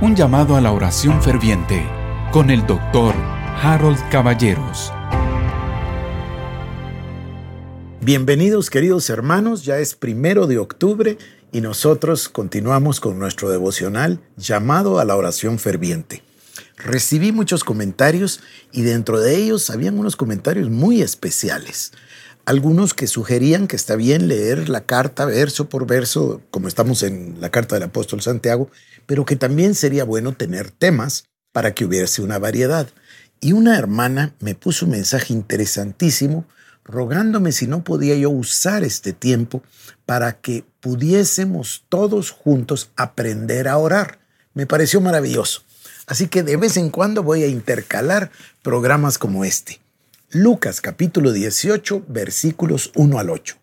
Un llamado a la oración ferviente con el doctor Harold Caballeros. Bienvenidos queridos hermanos, ya es primero de octubre y nosotros continuamos con nuestro devocional llamado a la oración ferviente. Recibí muchos comentarios y dentro de ellos habían unos comentarios muy especiales. Algunos que sugerían que está bien leer la carta verso por verso, como estamos en la carta del apóstol Santiago, pero que también sería bueno tener temas para que hubiese una variedad. Y una hermana me puso un mensaje interesantísimo rogándome si no podía yo usar este tiempo para que pudiésemos todos juntos aprender a orar. Me pareció maravilloso. Así que de vez en cuando voy a intercalar programas como este. Lucas capítulo 18 versículos 1 al 8.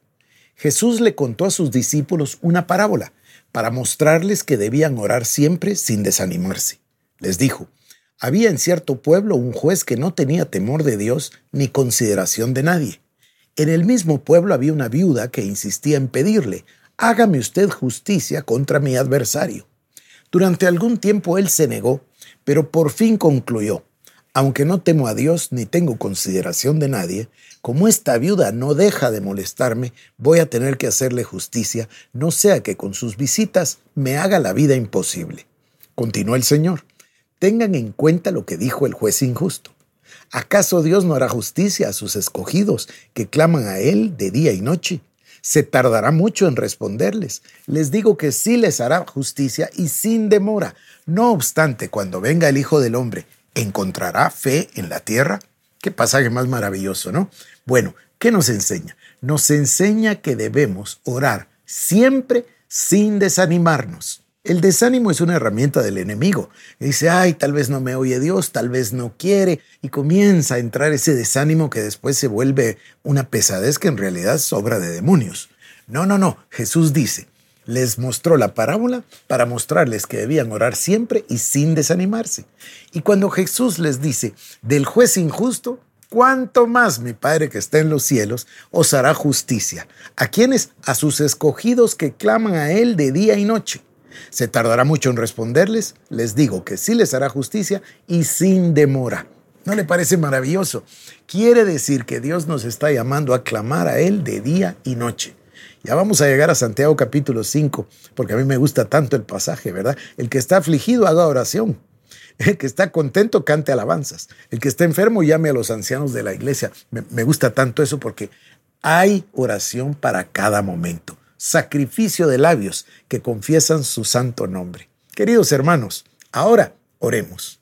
Jesús le contó a sus discípulos una parábola para mostrarles que debían orar siempre sin desanimarse. Les dijo, había en cierto pueblo un juez que no tenía temor de Dios ni consideración de nadie. En el mismo pueblo había una viuda que insistía en pedirle, hágame usted justicia contra mi adversario. Durante algún tiempo él se negó pero por fin concluyó, aunque no temo a Dios ni tengo consideración de nadie, como esta viuda no deja de molestarme, voy a tener que hacerle justicia, no sea que con sus visitas me haga la vida imposible. Continuó el Señor. Tengan en cuenta lo que dijo el juez injusto. ¿Acaso Dios no hará justicia a sus escogidos que claman a Él de día y noche? Se tardará mucho en responderles. Les digo que sí les hará justicia y sin demora. No obstante, cuando venga el Hijo del Hombre, ¿encontrará fe en la tierra? Qué pasaje más maravilloso, ¿no? Bueno, ¿qué nos enseña? Nos enseña que debemos orar siempre sin desanimarnos. El desánimo es una herramienta del enemigo. Dice, ay, tal vez no me oye Dios, tal vez no quiere, y comienza a entrar ese desánimo que después se vuelve una pesadez que en realidad es obra de demonios. No, no, no. Jesús dice, les mostró la parábola para mostrarles que debían orar siempre y sin desanimarse. Y cuando Jesús les dice, del juez injusto, ¿cuánto más mi Padre que está en los cielos os hará justicia? ¿A quienes? A sus escogidos que claman a Él de día y noche. ¿Se tardará mucho en responderles? Les digo que sí les hará justicia y sin demora. ¿No le parece maravilloso? Quiere decir que Dios nos está llamando a clamar a Él de día y noche. Ya vamos a llegar a Santiago capítulo 5, porque a mí me gusta tanto el pasaje, ¿verdad? El que está afligido haga oración. El que está contento cante alabanzas. El que está enfermo llame a los ancianos de la iglesia. Me, me gusta tanto eso porque hay oración para cada momento sacrificio de labios que confiesan su santo nombre. Queridos hermanos, ahora oremos.